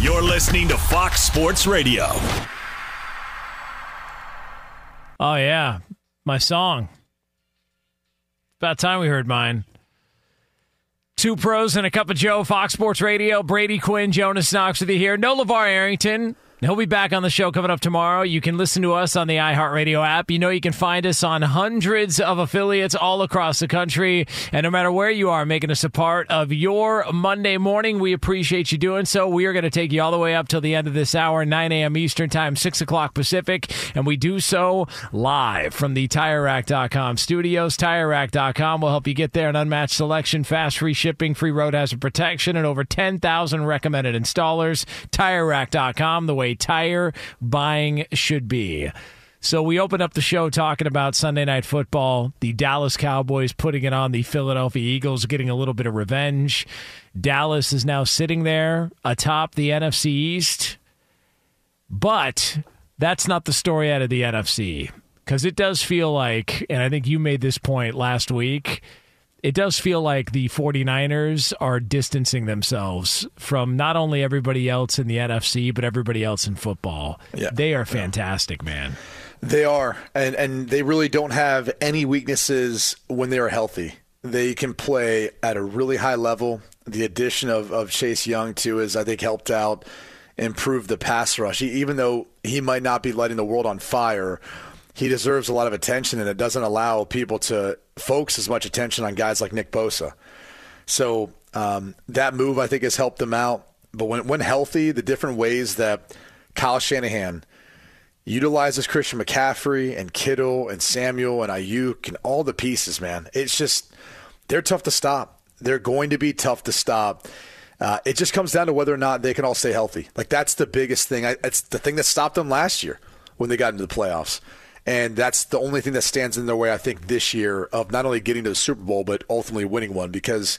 You're listening to Fox Sports Radio. Oh yeah, my song. About time we heard mine. Two pros and a cup of Joe, Fox Sports Radio. Brady Quinn, Jonas Knox with you here. No LeVar Arrington. He'll be back on the show coming up tomorrow. You can listen to us on the iHeartRadio app. You know you can find us on hundreds of affiliates all across the country. And no matter where you are, making us a part of your Monday morning, we appreciate you doing so. We are going to take you all the way up till the end of this hour, 9 a.m. Eastern Time, 6 o'clock Pacific. And we do so live from the TireRack.com studios. TireRack.com will help you get there. An unmatched selection, fast free shipping, free road hazard protection, and over 10,000 recommended installers. TireRack.com, the way tire buying should be. So we opened up the show talking about Sunday night football, the Dallas Cowboys putting it on the Philadelphia Eagles, getting a little bit of revenge. Dallas is now sitting there atop the NFC East. But that's not the story out of the NFC because it does feel like, and I think you made this point last week, it does feel like the 49ers are distancing themselves from not only everybody else in the NFC, but everybody else in football. Yeah. They are fantastic, man. They are, and and they really don't have any weaknesses when they are healthy. They can play at a really high level. The addition of, of Chase Young too has I think helped out improve the pass rush. He, even though he might not be lighting the world on fire, he deserves a lot of attention, and it doesn't allow people to focus as much attention on guys like Nick Bosa. So um, that move I think has helped them out. But when when healthy, the different ways that Kyle Shanahan utilizes Christian McCaffrey and Kittle and Samuel and Aiyuk and all the pieces, man. It's just they're tough to stop. They're going to be tough to stop. Uh, it just comes down to whether or not they can all stay healthy. Like that's the biggest thing. I, it's the thing that stopped them last year when they got into the playoffs, and that's the only thing that stands in their way. I think this year of not only getting to the Super Bowl but ultimately winning one. Because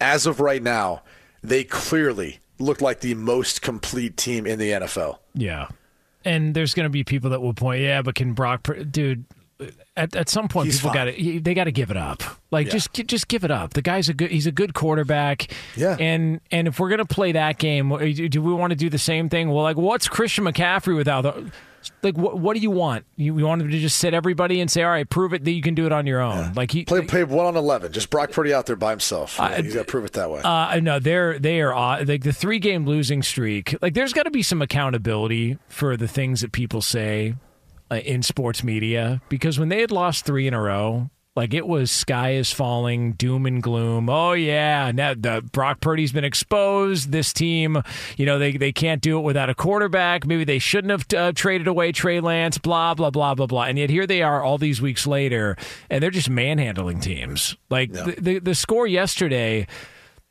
as of right now, they clearly look like the most complete team in the NFL. Yeah. And there's going to be people that will point, yeah, but can Brock, dude, at, at some point He's people got to they got to give it up. Like Yeah. just just give it up. The guy's a good he's a good quarterback. Yeah. And and if we're going to play that game, do do we want to do the same thing? Well, like what's Christian McCaffrey without the like what what do you want? You, you want him to just sit everybody and say, "All right, prove it that you can do it on your own." Like he Play play one on eleven. Just Brock Purdy out there by himself. I- He's got to prove it that way. Uh, no, they're they are uh, like the three game losing streak. Like, there's got to be some accountability for the things that people say uh, in sports media because when they had lost three in a row, like it was sky is falling, doom and gloom. Oh yeah, now the Brock Purdy's been exposed. This team, you know, they they can't do it without a quarterback. Maybe they shouldn't have uh, traded away Trey Lance. Blah blah blah blah blah. And yet here they are, all these weeks later, and they're just manhandling teams. Like the, the the score yesterday.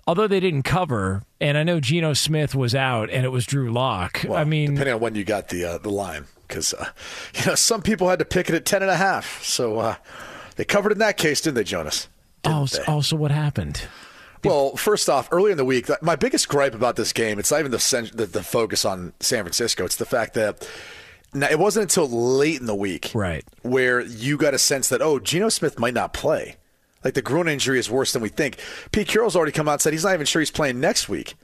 although they didn't cover, and I know Geno Smith was out and it was Drew Lock. Well, I mean, depending on when you got the uh, the line, because uh, you know some people had to pick it at ten and a half, so uh, they covered in that case, didn't they, Jonas? Didn't also, they? Oh, also what happened? Well, first off, early in the week, my biggest gripe about this game, it's not even the, the, the focus on San Francisco. It's the fact that now, it wasn't until late in the week Right. where you got a sense that, oh, Geno Smith might not play. Like the groin injury is worse than we think. Pete Carroll's already come out and said he's not even sure he's playing next week,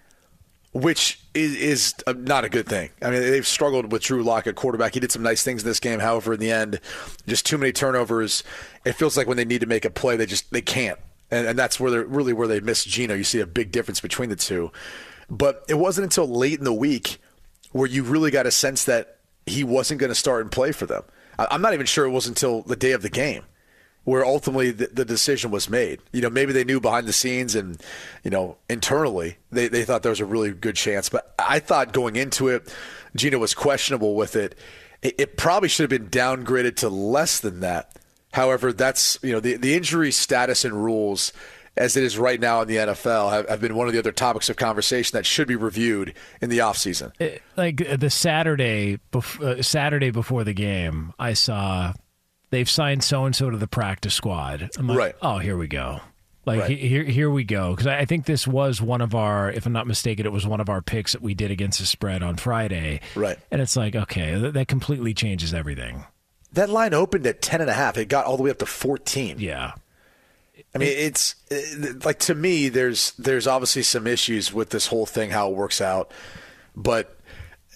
which is, is uh, not a good thing. I mean, they've struggled with Drew Lock at quarterback. He did some nice things in this game. However, in the end, just too many turnovers. It feels like when they need to make a play, they just they can't and, and that's where they're really where they miss Geno. You see a big difference between the two. But it wasn't until late in the week where you really got a sense that he wasn't going to start and play for them. I'm not even sure it was until the day of the game where ultimately the, the decision was made. You know, maybe they knew behind the scenes and, you know, internally they, they thought there was a really good chance. But I thought going into it, Geno was questionable with it. It, it probably should have been downgraded to less than that. However, that's you know the the injury status and rules as it is right now in the NFL have, have been one of the other topics of conversation that should be reviewed in the offseason. Like uh, the Saturday, bef- uh, Saturday before the game, I saw they've signed so and so to the practice squad. I'm like, Right. Oh, here we go. Like Right. he- here, here we go. Because I think this was one of our, if I'm not mistaken, it was one of our picks that we did against the spread on Friday. Right. And it's like, okay, that, that completely changes everything. That line opened at 10 and a half. It got all the way up to 14. Yeah. I mean, it's uh, like to me, there's there's obviously some issues with this whole thing, how it works out, but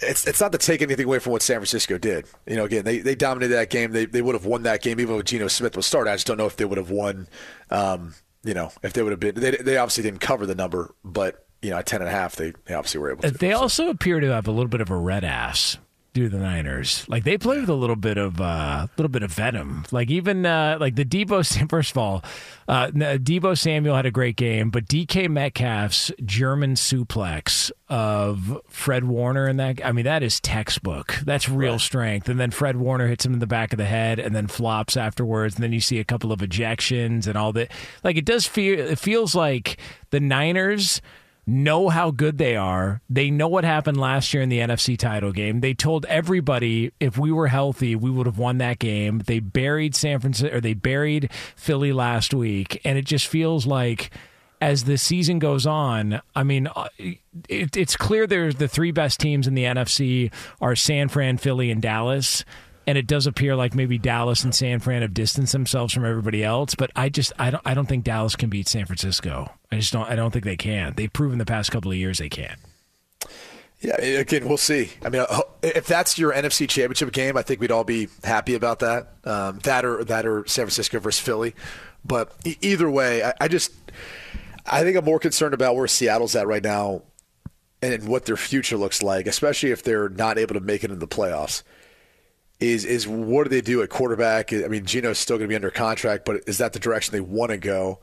it's it's not to take anything away from what San Francisco did. You know, again, they, they dominated that game. They they would have won that game even with Geno Smith was started. I just don't know if they would have won. Um, you know, if they would have been, they they obviously didn't cover the number, but you know, at ten and a half, they, they obviously were able to. They also appear to have a little bit of a red ass. Do the Niners like they play with a little bit of a uh, little bit of venom? Like even uh, like the Deebo. First of all, uh, Deebo Samuel had a great game, but DK Metcalf's German suplex of Fred Warner and that. I mean, that is textbook. That's real strength. And then Fred Warner hits him in the back of the head, and then flops afterwards. And then you see a couple of ejections and all that. Like it does feel. It feels like the Niners know how good they are. They know what happened last year in the NFC title game. They told everybody if we were healthy, we would have won that game. They buried San Francisco or they buried Philly last week, and it just feels like as the season goes on, I mean, uh, it, it's clear there's the three best teams in the NFC are San Fran, Philly, and Dallas. And it does appear like maybe Dallas and San Fran have distanced themselves from everybody else, but I just I don't I don't think Dallas can beat San Francisco. I just don't I don't think they can. They've proven the past couple of years they can. Yeah, again, we'll see. I mean, uh, if that's your NFC Championship game, I think we'd all be happy about that. Um, that or that or San Francisco versus Philly. But either way, I, I just I think I'm more concerned about where Seattle's at right now and what their future looks like, especially if they're not able to make it into the playoffs. Is is what do they do at quarterback? I mean, Geno's still going to be under contract, but is that the direction they want to go?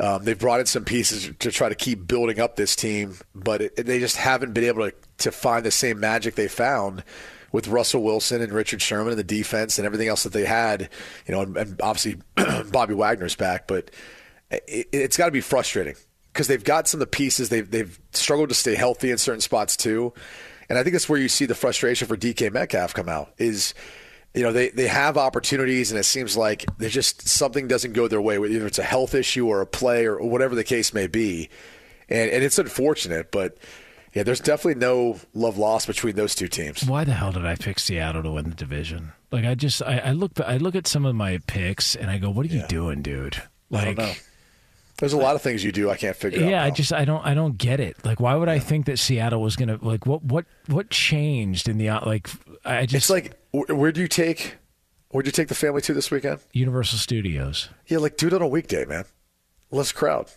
Um, they've brought in some pieces to try to keep building up this team, but it, they just haven't been able to, to find the same magic they found with Russell Wilson and Richard Sherman and the defense and everything else that they had. You know, and, and obviously Bobby Wagner's back, but it, it's got to be frustrating because they've got some of the pieces. They've they've struggled to stay healthy in certain spots too, and I think that's where you see the frustration for DK Metcalf come out. Is you know they, they have opportunities and it seems like there's just something doesn't go their way either it's a health issue or a play or whatever the case may be and, and it's unfortunate but yeah there's definitely no love lost between those two teams Why the hell did I pick Seattle to win the division? Like I just I, I look I look at some of my picks and I go, what are you doing, dude? Like I don't know. There's a lot of things you do I can't figure out yeah, I just I don't I don't get it. Like why would I think that Seattle was gonna like what what what changed in the like I just it's like where do you take where'd you take the family to this weekend Universal Studios. yeah like do it on a weekday man less crowd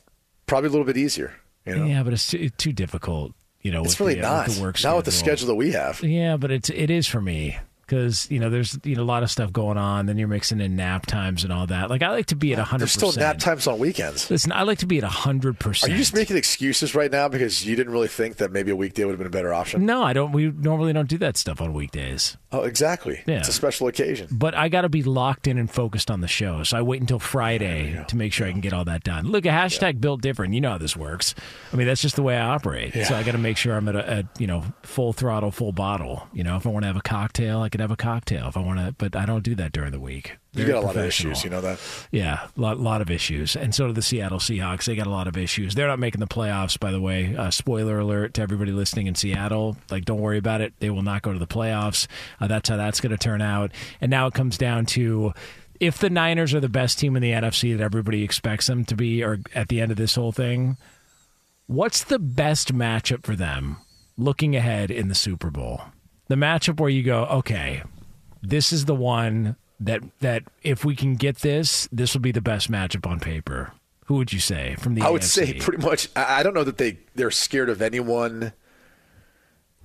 probably a little bit easier you know Yeah, but it's too, too difficult. You know, it's with really the, uh, not with the work not with the schedule that we have Yeah, but it's it is for me. Because you know there's you know a lot of stuff going on. Then you're mixing in nap times and all that. Like I like to be at hundred. There's still nap times on weekends. Listen, I like to be at hundred percent. Are you just making excuses right now because you didn't really think that maybe a weekday would have been a better option? No, I don't. We normally don't do that stuff on weekdays. Oh, exactly. Yeah. It's a special occasion. But I got to be locked in and focused on the show, so I wait until Friday to make sure I can get all that done. Look, a hashtag built different. You know how this works. I mean, that's just the way I operate. So I got to make sure I'm at a, at you know full throttle, full bottle. You know, if I want to have a cocktail, I can have a cocktail. If I want to, but I don't do that during the week. You Very got a lot of issues, you know that? Yeah, a lot, lot of issues. And so do the Seattle Seahawks. They got a lot of issues. They're not making the playoffs, by the way. Uh, spoiler alert to everybody listening in Seattle. Like, don't worry about it. They will not go to the playoffs. Uh, that's how that's going to turn out. And now it comes down to if the Niners are the best team in the NFC that everybody expects them to be, or at the end of this whole thing, what's the best matchup for them looking ahead in the Super Bowl? The matchup where you go, okay, this is the one that that if we can get this, this will be the best matchup on paper. Who would you say from the? I would AFC? say pretty much. I don't know that they they're scared of anyone,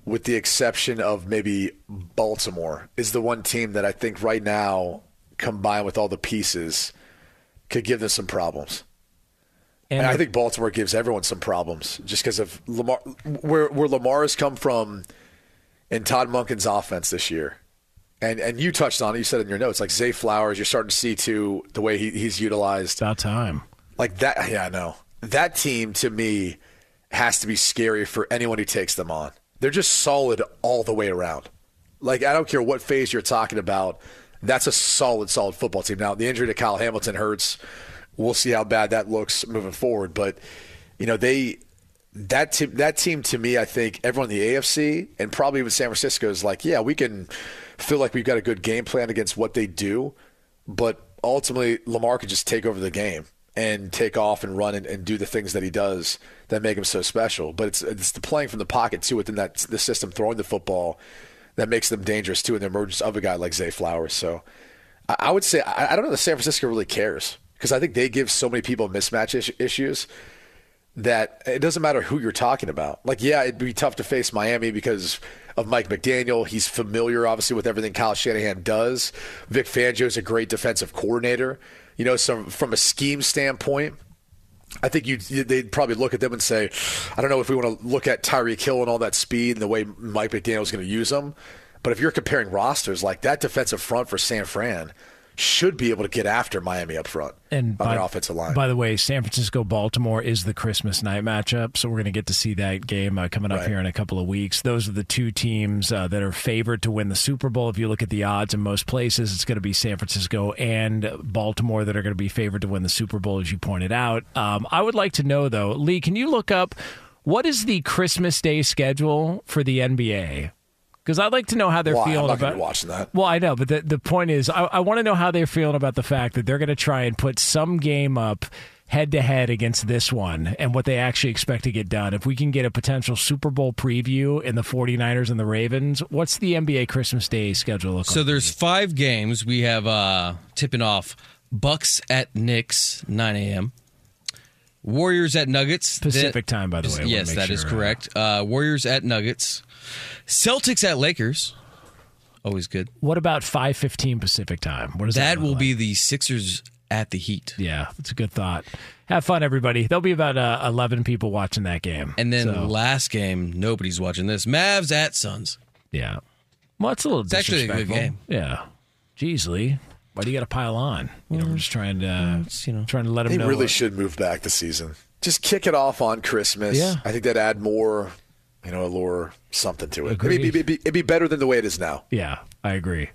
with the exception of maybe Baltimore is the one team that I think right now, combined with all the pieces, could give them some problems. And I think Baltimore gives everyone some problems just because of Lamar, where where Lamar has come from, in Todd Monken's offense this year. And and you touched on it. You said in your notes, like Zay Flowers, you're starting to see too the way he, he's utilized. about time. Like that, yeah, I know. That team to me has to be scary for anyone who takes them on. They're just solid all the way around. Like I don't care what phase you're talking about. That's a solid, solid football team. Now the injury to Kyle Hamilton hurts. We'll see how bad that looks moving forward. But you know they that team that team to me, I think everyone in the AFC and probably even San Francisco is like, yeah, we can feel like we've got a good game plan against what they do, but ultimately Lamar could just take over the game and take off and run and, and do the things that he does that make him so special. But it's it's the playing from the pocket too within that the system, throwing the football that makes them dangerous too in the emergence of a guy like Zay Flowers. So I, I would say I, I don't know that San Francisco really cares because I think they give so many people mismatch is- issues that it doesn't matter who you're talking about. Like, yeah, it'd be tough to face Miami because of Mike McDaniel. He's familiar, obviously, with everything Kyle Shanahan does. Vic Fangio is a great defensive coordinator. You know, so from a scheme standpoint, I think you they'd probably look at them and say, I don't know if we want to look at Tyreek Hill and all that speed and the way Mike McDaniel is going to use them. But if you're comparing rosters, like that defensive front for San Fran should be able to get after Miami up front And by, their offensive line. By the way, San Francisco Baltimore is the Christmas night matchup, so we're going to get to see that game uh, coming up Right. here in a couple of weeks. Those are the two teams uh, that are favored to win the Super Bowl. If you look at the odds in most places, it's going to be San Francisco and Baltimore that are going to be favored to win the Super Bowl, as you pointed out. Um, I would like to know though, Lee, can you look up what is the Christmas Day schedule for the NBA? Because I'd like to know how they're Why? I'm feeling not about be watching that. well, I know, but the, the point is, I, I want to know how they're feeling about the fact that they're going to try and put some game up head to head against this one and what they actually expect to get done. If we can get a potential Super Bowl preview in the 49ers and the Ravens, what's the NBA Christmas Day schedule look So like? there's five games. We have uh tipping off Bucks at Knicks, 9 a.m. Warriors at Nuggets. Pacific time, by the way. Yes, that is sure, uh, correct. Uh, Warriors at Nuggets. Celtics at Lakers. Always good. What about 5:15 Pacific time? What does that, That will like? be the Sixers at the Heat. Yeah, that's a good thought. Have fun, everybody. There'll be about uh, 11 people watching that game. And then So, last game, nobody's watching this. Mavs at Suns. yeah. Well, it's a little It's actually a good game. Yeah. Jeez, Lee. Why do you got to pile on? You know, we're just trying to, you know. trying to let them They know. really what- should move back the season. Just kick it off on Christmas. Yeah. I think that add more, you know, allure something to it. Agreed. It'd be, it'd, be, it'd be better than the way it is now. Yeah, I agree.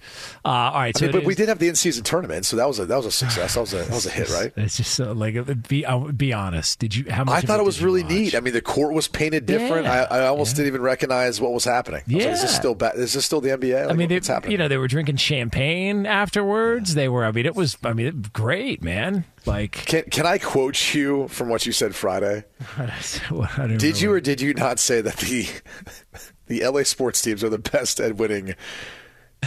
Uh, all right, I so mean, but we did have the in-season tournament, so that was a that was a success. That was a that was a hit, right? It's just like be uh, be honest. Did you? How much? I thought it was really watch? neat. I mean, the court was painted different. Yeah. I, I almost didn't even recognize what was happening. I was like, is this still ba- is this still the NBA? Like, I mean, what's they, happening? you know, they were drinking champagne afterwards. They were. I mean, it was. I mean, it, great, man. Like, can can I quote you from what you said Friday? Did you or did you not say that the the LA sports teams are the best at winning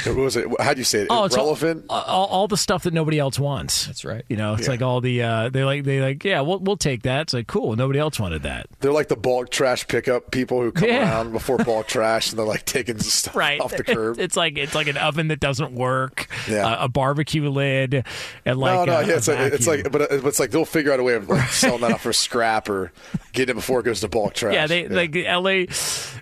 What was it? How do you say it? Oh, it's all- all, all the stuff that nobody else wants. That's right. You know, it's Yeah. like all the uh, they like they like yeah, we'll we'll take that. It's like cool. Nobody else wanted that. They're like the bulk trash pickup people who come Yeah. around before bulk trash and they're like taking stuff Right off the curb. It's like it's like an oven that doesn't work. Yeah. uh, a barbecue lid, and like no, no, uh, yeah, a it's like, it's like, but but it's like they'll figure out a way of like selling that off for scrap or getting it before it goes to bulk trash. Yeah, they like the LA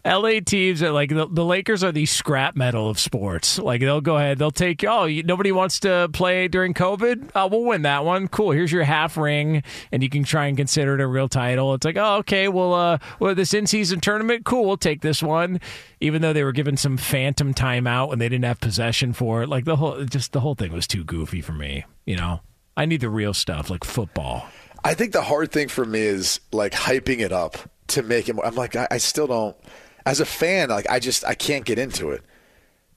LA teams are like the, the Lakers are the scrap metal of sports. Like they'll go ahead, they'll take oh you, nobody wants to play during COVID. Uh, we'll win that one. Cool. Here's your half ring, and you can try and consider it a real title. It's like oh okay, well uh, well this in season tournament, cool. We'll take this one, even though they were given some phantom timeout when they didn't have possession for it. Like the whole just the whole thing was too goofy for me. You know, I need the real stuff like football. I think the hard thing for me is like hyping it up to make it. More, I'm like, I, I still don't. As a fan, like I just I can't get into it.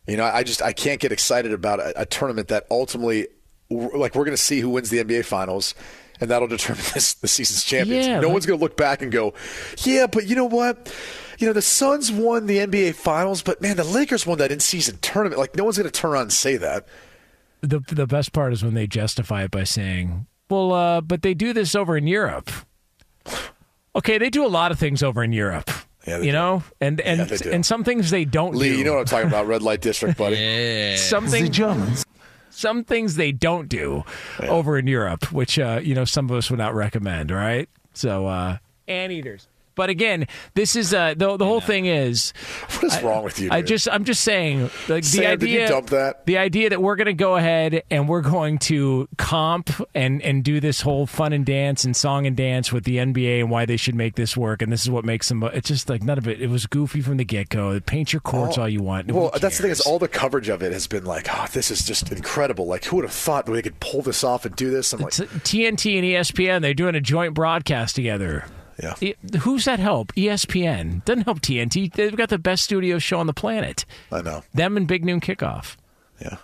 You know, I just I can't get excited about a, a tournament that ultimately, like, we're going to see who wins the NBA Finals, and that'll determine this the season's champions. Yeah, no like- one's going to look back and go, yeah, but you know what? You know, the Suns won the NBA Finals, but man, the Lakers won that in season tournament. Like, no one's going to turn around and say that. the the best part is when they justify it by saying, "Well, uh, but they do this over in Europe." Okay, they do a lot of things over in Europe. Yeah, you do. know, and and Yeah, and some things they don't Lee, do. you know what I'm talking about? Red light district, buddy. Yeah. something some things they don't do over in Europe, which uh, you know some of us would not recommend. Right? So uh, anteaters. But again, this is uh, the the whole thing is. What is wrong with you? I just I'm just saying like the Sam, did idea you dump that? the idea that we're going to go ahead and we're going to comp and and do this whole fun and dance and song and dance with the NBA and why they should make this work and this is what makes them it's just like none of it it was goofy from the get-go paint your courts all you want Well, that's the thing is all the coverage of it has been like, oh, this is just incredible. Like, who would have thought we could pull this off and do this? I'm like, TNT and ESPN they're doing a joint broadcast together yeah. E- Who's that help? ESPN doesn't help TNT. They've got the best studio show on the planet. I know. Them and Big Noon Kickoff. Yeah.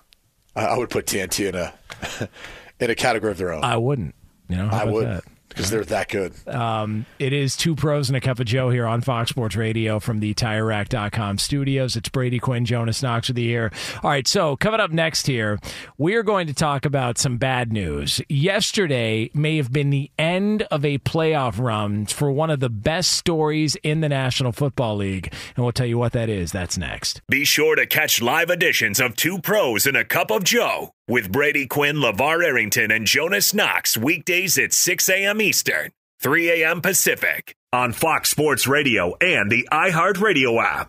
I, I would put TNT in a in a category of their own. I wouldn't. You know, I would that? Because they're that good. Um, it is two pros and a cup of Joe here on Fox Sports Radio from the TireRack.com studios. It's Brady Quinn, Jonas Knox with the year. All right, so coming up next here, we are going to talk about some bad news. Yesterday may have been the end of a playoff run for one of the best stories in the National Football League, and we'll tell you what that is. That's next. Be sure to catch live editions of Two Pros and a Cup of Joe with Brady Quinn, LeVar Arrington, and Jonas Knox weekdays at 6 a.m. Eastern, 3 a.m. Pacific on Fox Sports Radio and the iHeartRadio app.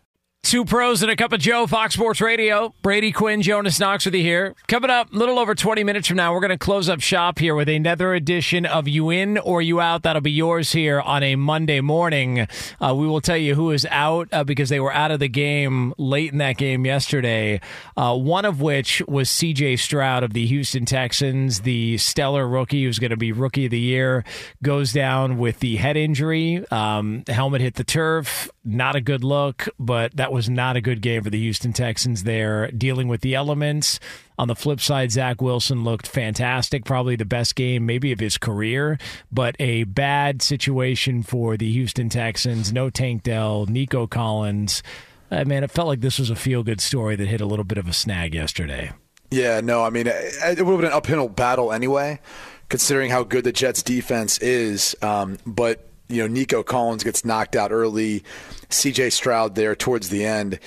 Two pros and a cup of Joe, Fox Sports Radio. Brady Quinn, Jonas Knox with you here. Coming up a little over 20 minutes from now, we're going to close up shop here with another edition of You In or You Out. That'll be yours here on a Monday morning. Uh, we will tell you who is out uh, because they were out of the game late in that game yesterday. Uh, one of which was CJ Stroud of the Houston Texans, the stellar rookie who's going to be rookie of the year, goes down with the head injury. Um, helmet hit the turf. Not a good look, but that was not a good game for the Houston Texans there, dealing with the elements. On the flip side, Zach Wilson looked fantastic, probably the best game maybe of his career, but a bad situation for the Houston Texans. No Tank Dell, Nico Collins. Uh, man, it felt like this was a feel good story that hit a little bit of a snag yesterday. Yeah, no, I mean, it would have been an uphill battle anyway, considering how good the Jets' defense is. Um, but you know, Nico Collins gets knocked out early, CJ Stroud there towards the end,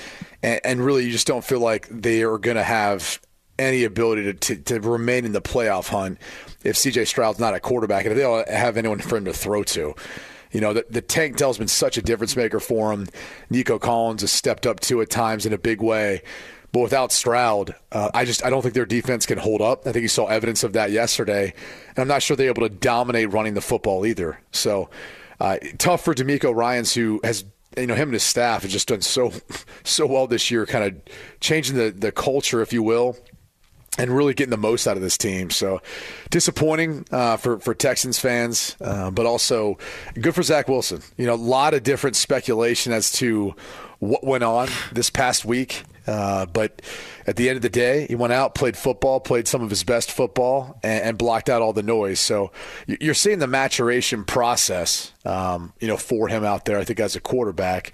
and, and really you just don't feel like they are going to have any ability to, to, to, remain in the playoff hunt if CJ Stroud's not a quarterback and if they don't have anyone for him to throw to. You know, the, the Tank Dell's been such a difference maker for him. Nico Collins has stepped up too at times in a big way. But without Stroud, uh, I just I don't think their defense can hold up. I think you saw evidence of that yesterday, and I'm not sure they're able to dominate running the football either. So uh, tough for DeMeco Ryans, who has you know him and his staff have just done so so well this year, kind of changing the the culture, if you will, and really getting the most out of this team. So disappointing uh, for for Texans fans, uh, but also good for Zach Wilson. You know, a lot of different speculation as to what went on this past week. Uh, but at the end of the day, he went out, played football, played some of his best football, and, and blocked out all the noise. So you're seeing the maturation process, um, you know, for him out there. I think as a quarterback,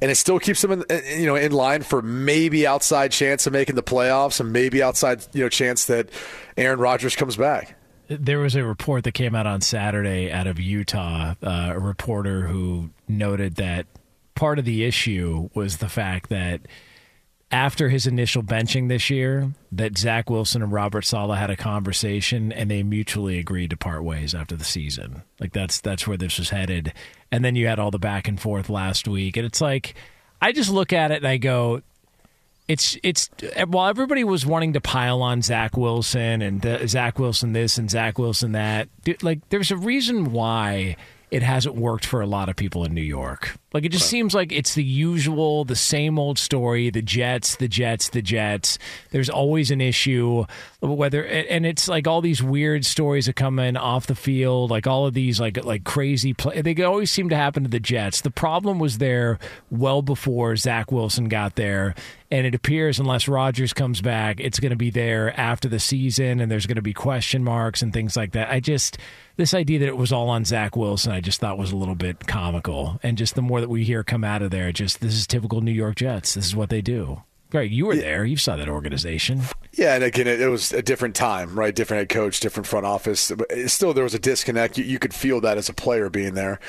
and it still keeps him in, you know, in line for maybe outside chance of making the playoffs, and maybe outside, you know, chance that Aaron Rodgers comes back. There was a report that came out on Saturday out of Utah, uh, a reporter who noted that part of the issue was the fact that after his initial benching this year that Zach Wilson and Robert Saleh had a conversation and they mutually agreed to part ways after the season. Like that's that's where this was headed. And then you had all the back and forth last week and it's like I just look at it and I go it's it's while everybody was wanting to pile on Zach Wilson and Zach Wilson this and Zach Wilson that like there's a reason why it hasn't worked for a lot of people in New York. Like it just seems like it's the usual, the same old story. The Jets, the Jets, the Jets. There's always an issue whether, and it's like all these weird stories that come in off the field, like all of these like like crazy play. They always seem to happen to the Jets. The problem was there well before Zach Wilson got there, and it appears unless Rodgers comes back, it's going to be there after the season, and there's going to be question marks and things like that. I just this idea that it was all on Zach Wilson, I just thought was a little bit comical, and just the more that we hear come out of there, just this is typical New York Jets. This is what they do. Greg, you were there. You saw that organization. Yeah, and again, it, it, was a different time, right? Different head coach, different front office. But still, there was a disconnect. You, you could feel that as a player being there.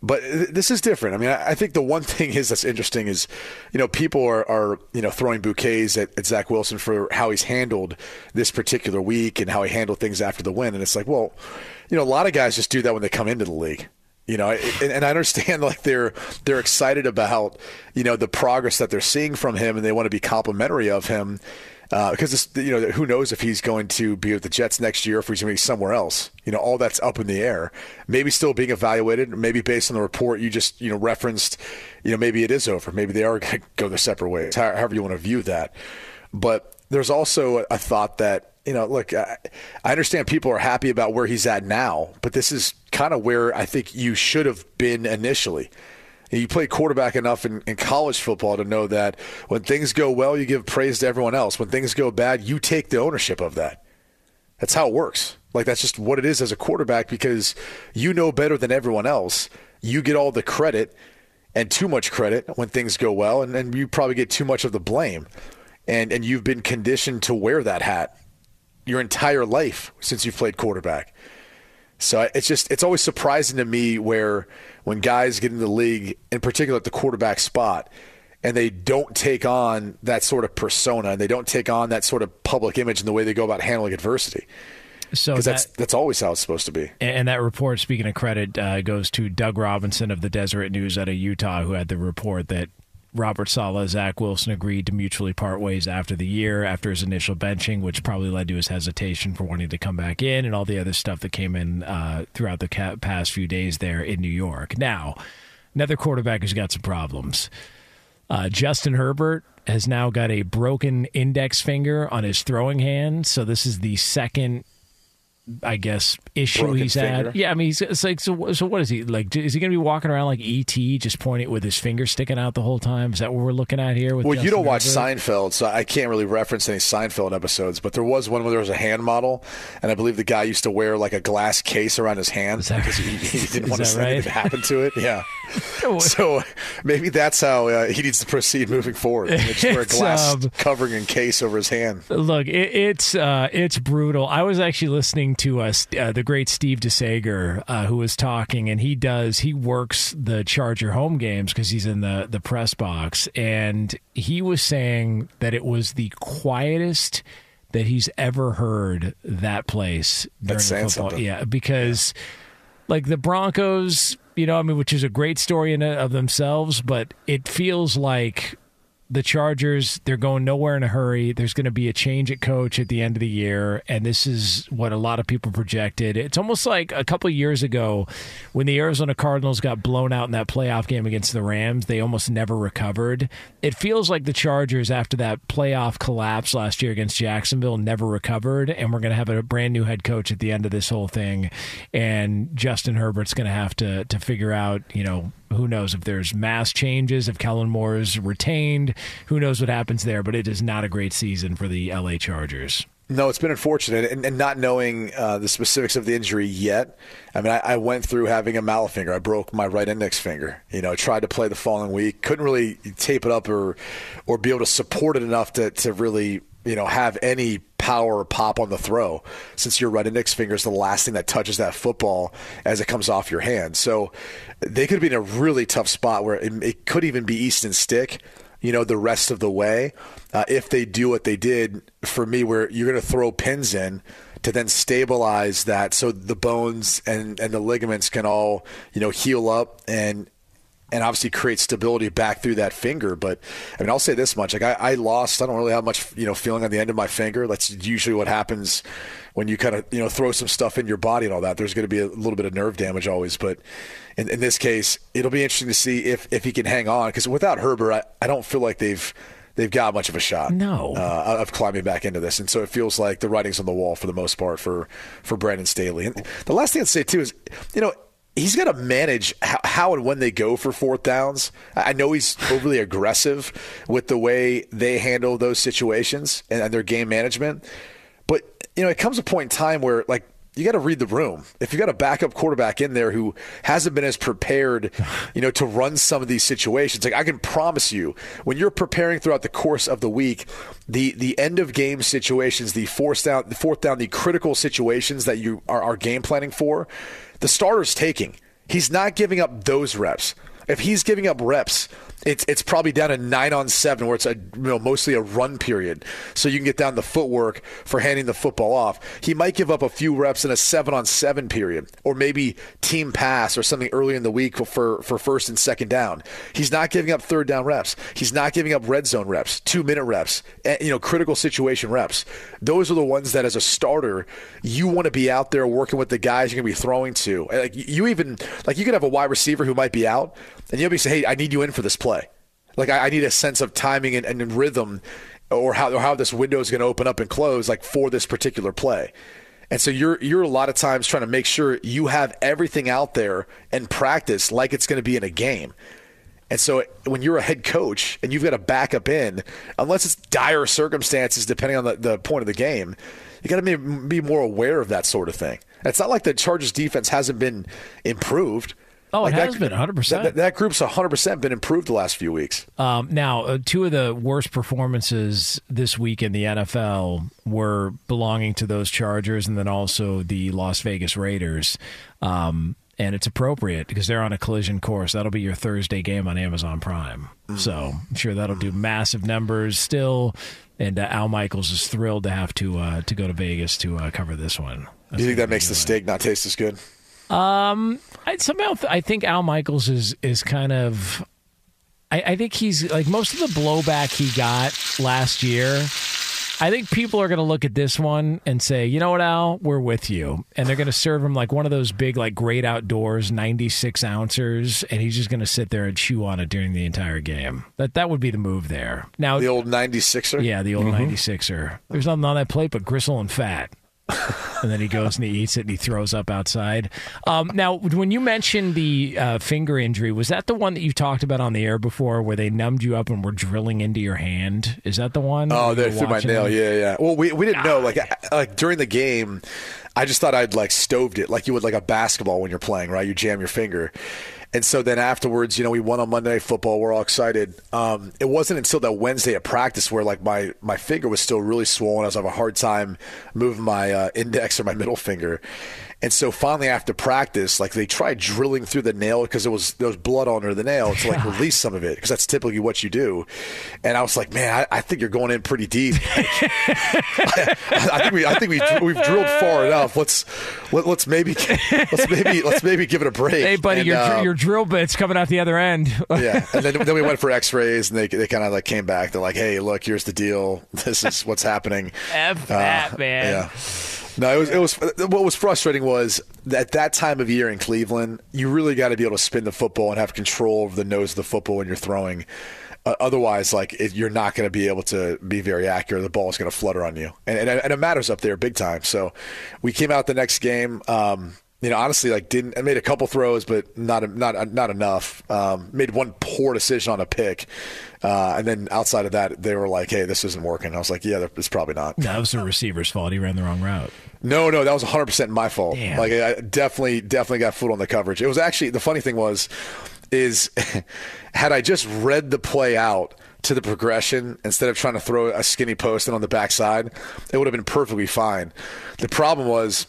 But this is different. I mean, I think the one thing is that's interesting is, you know, people are, are you know throwing bouquets at, at Zach Wilson for how he's handled this particular week and how he handled things after the win, and it's like, well, you know, a lot of guys just do that when they come into the league. You know, and, and I understand like they're they're excited about you know the progress that they're seeing from him, and they want to be complimentary of him uh, because you know who knows if he's going to be with the Jets next year, if he's going to be somewhere else. You know, all that's up in the air. Maybe still being evaluated. Maybe based on the report you just you know referenced, you know maybe it is over. Maybe they are going to go their separate ways. However you want to view that, but there's also a thought that you know, look, I, I understand people are happy about where he's at now, but this is kind of where I think you should have been initially. You play quarterback enough in, in, college football to know that when things go well, you give praise to everyone else. When things go bad, you take the ownership of that. That's how it works. Like, that's just what it is as a quarterback because you know better than everyone else. You get all the credit and too much credit when things go well, and then you probably get too much of the blame. And, and you've been conditioned to wear that hat your entire life since you've played quarterback. So it's just it's always surprising to me where when guys get in the league, in particular at the quarterback spot, and they don't take on that sort of persona and they don't take on that sort of public image in the way they go about handling adversity. So that, that's that's always how it's supposed to be. And that report, speaking of credit, uh, goes to Doug Robinson of the Deseret News out of Utah, who had the report that Robert Saleh, Zach Wilson agreed to mutually part ways after the year, after his initial benching, which probably led to his hesitation for wanting to come back in and all the other stuff that came in uh, throughout the past few days there in New York. Now, another quarterback who's got some problems. Uh, Justin Herbert has now got a broken index finger on his throwing hand. So this is the second I guess issue Broken he's finger. had. Yeah, I mean, he's it's like so. So what is he like? Is he going to be walking around like ET, just pointing with his finger sticking out the whole time? Is that what we're looking at here? With well, Justin you don't watch Herbert? Seinfeld, so I can't really reference any Seinfeld episodes. But there was one where there was a hand model, and I believe the guy used to wear like a glass case around his hand that- because he, he didn't want to anything right? to happen to it. Yeah. so maybe that's how uh, he needs to proceed moving forward. Just wear a glass um, covering and case over his hand. Look, it, it's uh, it's brutal. I was actually listening to us uh, the great Steve DeSager, uh, who was talking, and he does he works the Charger home games because he's in the the press box, and he was saying that it was the quietest that he's ever heard that place during That's the football. something. Yeah, because like the Broncos, you know, I mean, which is a great story in of themselves, but it feels like the Chargers, they're going nowhere in a hurry. There's going to be a change at coach at the end of the year, and this is what a lot of people projected. It's almost like a couple years ago when the Arizona Cardinals got blown out in that playoff game against the Rams, they almost never recovered. It feels like the Chargers, after that playoff collapse last year against Jacksonville, never recovered, and we're going to have a brand new head coach at the end of this whole thing, and Justin Herbert's going to have to to figure out, you know, who knows if there's mass changes, if Kellen Moore is retained, who knows what happens there, but it is not a great season for the LA Chargers. No, it's been unfortunate, and, and not knowing uh, the specifics of the injury yet. I mean, I, I went through having a mallet finger. I broke my right index finger. You know, tried to play the following week, couldn't really tape it up or or be able to support it enough to to really you know have any power or pop on the throw. Since your right index finger is the last thing that touches that football as it comes off your hand, so they could be in a really tough spot where it, it could even be Easton Stick you know, the rest of the way. Uh, if they do what they did for me, where you're going to throw pins in to then stabilize that so the bones and, and the ligaments can all, you know, heal up and and obviously create stability back through that finger. But I mean, I'll say this much: like I, I lost, I don't really have much, you know, feeling on the end of my finger. That's usually what happens when you kind of, you know, throw some stuff in your body and all that. There's going to be a little bit of nerve damage always, but in, in this case, it'll be interesting to see if if he can hang on because without Herbert, I, I don't feel like they've. They've got much of a shot. No. uh, of climbing back into this, and so it feels like the writing's on the wall for the most part for for Brandon Staley. And the last thing I'd say too is, you know, he's got to manage how, and when they go for fourth downs. I I know he's overly aggressive with the way they handle those situations and, and their game management, but you know, it comes a point in time where like you got to read the room. If you got a backup quarterback in there who hasn't been as prepared, you know, to run some of these situations, like I can promise you, when you're preparing throughout the course of the week, the the end of game situations, the fourth down, the fourth down, the critical situations that you are, are game planning for, the starter's taking. He's not giving up those reps. If he's giving up reps it's it's probably down to nine on seven, where it's a you know, mostly a run period, so you can get down the footwork for handing the football off. He might give up a few reps in a seven on seven period, or maybe team pass or something early in the week for for first and second down. He's not giving up third down reps. He's not giving up red zone reps, two minute reps, eh, you know, critical situation reps. Those are the ones that, as a starter, you want to be out there working with the guys you're going to be throwing to. Like you even like you could have a wide receiver who might be out, and you'll be say, "Hey, I need you in for this play." Like I, I need a sense of timing and, and rhythm, or how or how this window is going to open up and close, like for this particular play. And so you're you're a lot of times trying to make sure you have everything out there and practice like it's going to be in a game. And so when you're a head coach and you've got to back up in, unless it's dire circumstances, depending on the, the point of the game, you got to be, be more aware of that sort of thing. It's not like the Chargers defense hasn't been improved. Oh, like it has that, been 100%. That, that, group's 100% been improved the last few weeks. Um, now, uh, two of the worst performances this week in the NFL were belonging to those Chargers and then also the Las Vegas Raiders. Um, and it's appropriate because they're on a collision course. That'll be your Thursday game on Amazon Prime. Mm. So I'm sure that'll do massive numbers still. And uh, Al Michaels is thrilled to have to uh, to go to Vegas to uh, cover this one. That's you think that makes the steak not taste as good? Um, I somehow th- I think Al Michaels is is kind of. I, I think he's like most of the blowback he got last year. I think people are going to look at this one and say, you know what, Al, we're with you. And they're going to serve him like one of those big, like great outdoors, 96 ouncers, and he's just going to sit there and chew on it during the entire game. That that would be the move there. Now, the old 96er? Yeah, the old mm-hmm. 96er. There's nothing on that plate but gristle and fat. and then he goes and he eats it and he throws up outside. Um, now, when you mentioned the uh, finger injury, was that the one that you talked about on the air before, where they numbed you up and were drilling into your hand? Is that the one? Oh, they threw my nail. Them? Yeah, yeah. Well, we we didn't know. Like like during the game, I just thought I'd like stoved it, like you would like a basketball when you're playing, right? You jam your finger. And so then afterwards, you know, we won on Monday Night Football. We're all excited. Um, it wasn't until that Wednesday at practice where like my my finger was still really swollen. I was having a hard time moving my uh, index or my middle finger. And so finally after practice, like they tried drilling through the nail because it was there was blood under the nail to like release some of it because that's typically what you do. And I was like, man, I, I think you're going in pretty deep. I, I, think we I think we we've drilled far enough. Let's let, us let us maybe let's maybe let's maybe give it a break. Hey, buddy, and, your uh, your drill bit's coming out the other end. yeah, and then then we went for X-rays and they they kind of like came back. They're like, hey, look, here's the deal. This is what's happening. F that uh, man. Yeah. No, it was it was what was frustrating was at that time of year in Cleveland, you really got to be able to spin the football and have control over the nose of the football when you're throwing. Uh, otherwise, like it, you're not going to be able to be very accurate. The ball is going to flutter on you, and, and, and it matters up there big time. So we came out the next game. Um, you know, honestly, like didn't I made a couple throws, but not not not enough. Um, made one poor decision on a pick, uh, and then outside of that, they were like, "Hey, this isn't working." I was like, "Yeah, it's probably not." That was the receiver's fault. He ran the wrong route. No, no, that was 100 percent my fault. Damn. Like, I definitely, definitely got fooled on the coverage. It was actually the funny thing was, is had I just read the play out to the progression instead of trying to throw a skinny post in on the backside, it would have been perfectly fine. The problem was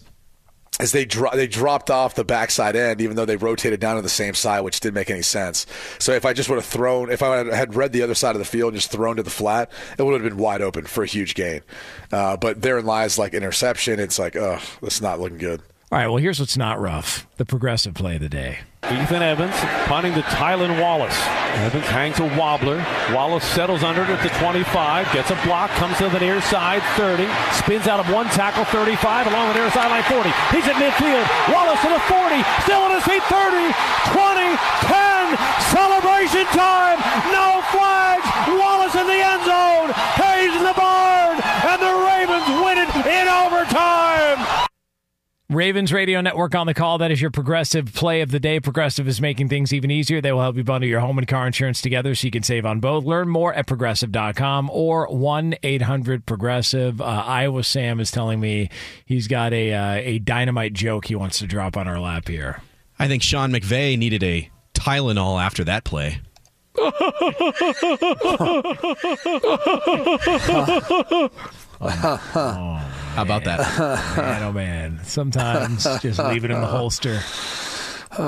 as they dro- they dropped off the backside end, even though they rotated down to the same side, which didn't make any sense. So if I just would have thrown, if I had read the other side of the field and just thrown to the flat, it would have been wide open for a huge gain. Uh, but therein lies like interception. It's like, oh, that's not looking good. All right, well, here's what's not rough the progressive play of the day. Ethan Evans punting to Tylan Wallace. Evans hangs a wobbler. Wallace settles under it at the 25, gets a block, comes to the near side, 30, spins out of one tackle, 35, along the near sideline, 40. He's at midfield. Wallace to the 40, still on his feet, 30, 20, 10. Celebration time. No flags. Wallace in the end zone. Hay's in the barn, and the Ravens win it in overtime. Ravens Radio Network on the call. That is your progressive play of the day. Progressive is making things even easier. They will help you bundle your home and car insurance together so you can save on both. Learn more at progressive.com or 1 800 Progressive. Uh, Iowa Sam is telling me he's got a, uh, a dynamite joke he wants to drop on our lap here. I think Sean McVay needed a Tylenol after that play. How about that? man, oh man. Sometimes just leave it in the holster. All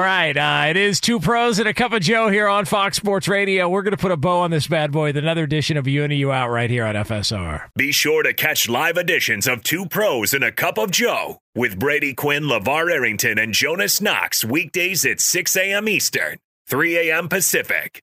right, uh, it is two pros and a cup of Joe here on Fox Sports Radio. We're going to put a bow on this bad boy with another edition of You In or Out right here on FSR. Be sure to catch live editions of Two Pros and a Cup of Joe with Brady Quinn, LaVar Arrington, and Jonas Knox weekdays at 6 a.m. Eastern, 3 a.m. Pacific.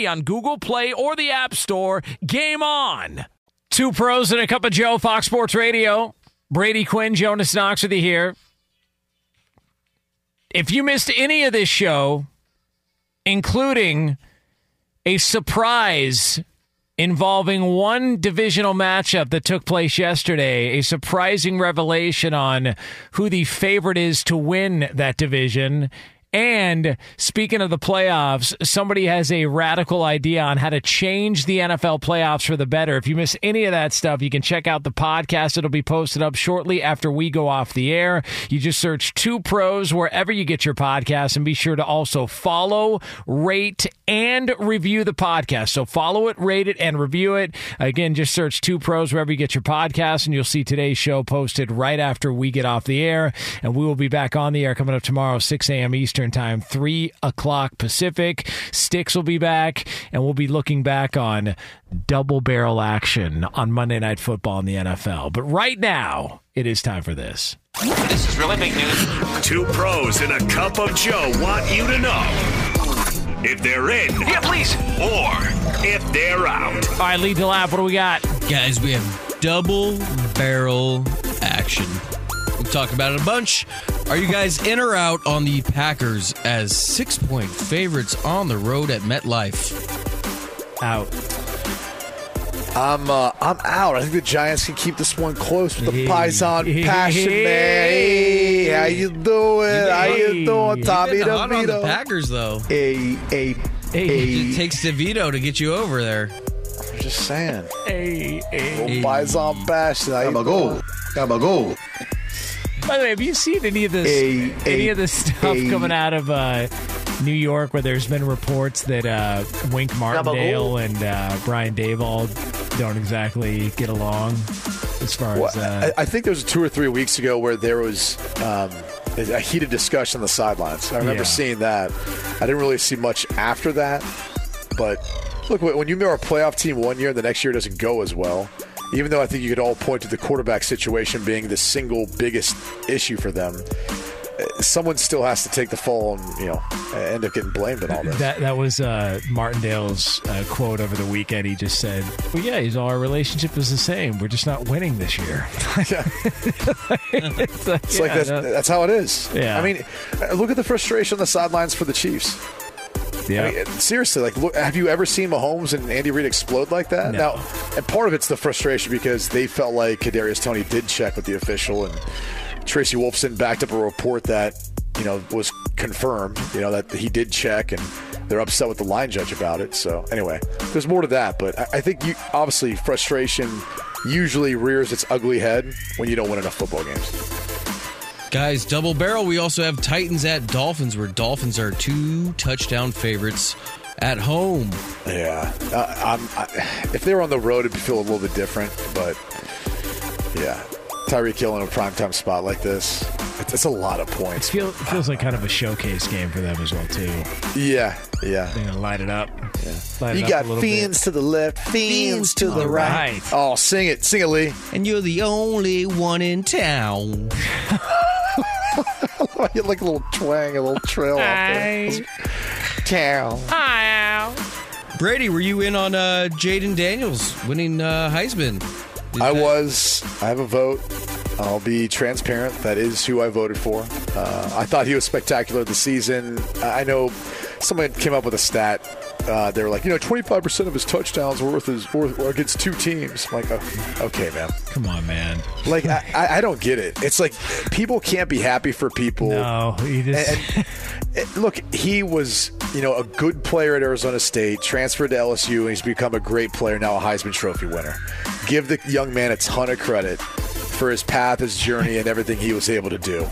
on Google Play or the App Store. Game on! Two pros and a cup of Joe, Fox Sports Radio. Brady Quinn, Jonas Knox with you here. If you missed any of this show, including a surprise involving one divisional matchup that took place yesterday, a surprising revelation on who the favorite is to win that division. And speaking of the playoffs, somebody has a radical idea on how to change the NFL playoffs for the better. If you miss any of that stuff, you can check out the podcast. It'll be posted up shortly after we go off the air. You just search Two Pros wherever you get your podcast and be sure to also follow, rate, and review the podcast. So follow it, rate it, and review it. Again, just search Two Pros wherever you get your podcast, and you'll see today's show posted right after we get off the air. And we will be back on the air coming up tomorrow, 6 a.m. Eastern Time, 3 o'clock Pacific. Sticks will be back, and we'll be looking back on double barrel action on Monday Night Football in the NFL. But right now, it is time for this. This is really big news. Two pros and a cup of Joe want you to know if they're in. Yeah, please. Or if they're out. All right, lead to laugh. What do we got? Guys, we have double barrel action. We've about it a bunch. Are you guys in or out on the Packers as six point favorites on the road at MetLife? Out. I'm uh, I'm out. I think the Giants can keep this one close with the Hey. Pison passion, man. Hey, how you doing? How you doing, Tommy You've been hot on the Packers, though. Hey, hey, It takes DeVito to get you over there. I'm just saying. Hey, hey. Little Pison passion. How you doing? Gabagol. By the way, have you seen any of this? Hey, any hey, of this stuff hey. coming out of uh, New York, where there's been reports that uh, Wink Martindale and uh, Brian Daboll don't exactly get along as far Well, as. Uh, I, I think there was two or three weeks ago where there was um, a heated discussion on the sidelines. I remember Yeah. seeing that. I didn't really see much after that. But look, when you are a playoff team one year, the next year doesn't go as well. Even though I think you could all point to the quarterback situation being the single biggest issue for them, uh, someone still has to take the fall and you know end up getting blamed in all this. that that was uh, Martindale's uh, quote over the weekend. He just said, "Well, yeah, he's all our relationship is the same. We're just not winning this year." it's like, It's like yeah, that's, no- that's how it is. Yeah. I mean, uh, look at the frustration on the sidelines for the Chiefs. Yeah. I mean, seriously, like, look, have you ever seen Mahomes and Andy Reid explode like that? No. Now, and part of it's the frustration because they felt like Kadarius Toney did check with the official, and Tracy Wolfson backed up a report that you know was confirmed. You know that he did check, and they're upset with the line judge about it. So anyway, there's more to that, but I, I think you obviously frustration usually rears its ugly head when you don't win enough football games. Guys, double barrel. We also have Titans at Dolphins, where Dolphins are two touchdown favorites at home. Yeah, uh, I'm, I, if they were on the road, it'd feel a little bit different. But yeah, Tyreek Hill in a primetime spot like this, it's, it's a lot of It points. feel, it feels like kind of a showcase game for them as well too. Yeah, yeah. They're gonna light it up. Light You it up got a little fiends to the left, fiends to the All right. right. Oh, sing it, sing it, Lee. And you're the only one in town. you like a little twang, a little trail off there. Town. Brady, were you in on uh, Jayden Daniels winning uh, Heisman? Did I that- was. I have a vote. I'll be transparent. That is who I voted for. Uh, I thought he was spectacular this season. I know someone came up with a stat. Uh, they were like, you know, 25% of his touchdowns were, worth his, were against two teams. I'm like, oh, okay, man. Come on, man. Like, I, I I don't get it. It's like people can't be happy for people. No, he just. And, and, look, he was, you know, a good player at Arizona State, transferred to LSU, and he's become a great player, now a Heisman Trophy winner. Give the young man a ton of credit for his path, his journey, and everything he was able to do.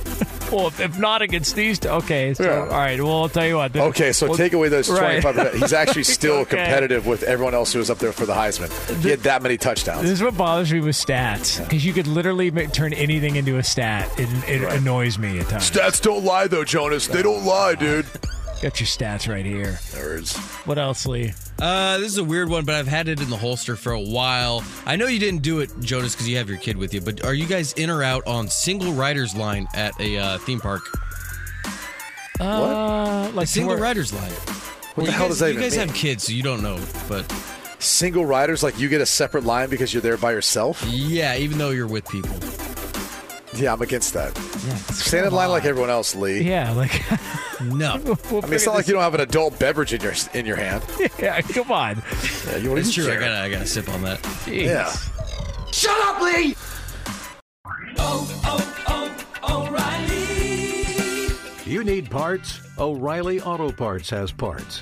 Well, if, if not against these, two, okay. So, Yeah. all right. Well, I'll tell you what. then- Okay, so well, take away those right. 25%. He's actually still Okay. competitive with everyone else who was up there for the Heisman. He had that many touchdowns. This is what bothers me with stats because you could literally ma- turn anything into a stat. It, it annoys me at times. Stats don't lie, though, Jonas. They don't lie, dude. Got your stats right here. Nerds. What else, Lee? Uh, this is a weird one, but I've had it in the holster for a while. I know you didn't do it, Jonas, because you have your kid with you. But are you guys in or out on single riders line at a uh, theme park? Uh, like Single to where- riders line. What the you hell guys, does that You even guys mean? have kids, so you don't know. But Single riders, like you get a separate line because you're there by yourself? yeah, even though you're with people. Yeah, I'm against that. Yeah, Stand in line like everyone else, Lee. Yeah, like. No. we'll I mean, it's not like you don't have an adult beverage in your in your hand. Yeah, come on. Yeah, you want It's to true. I gotta, I gotta sip on that. Jeez. Yeah. Shut up, Lee! Oh, oh, oh, O'Reilly. You need parts? O'Reilly Auto Parts has parts.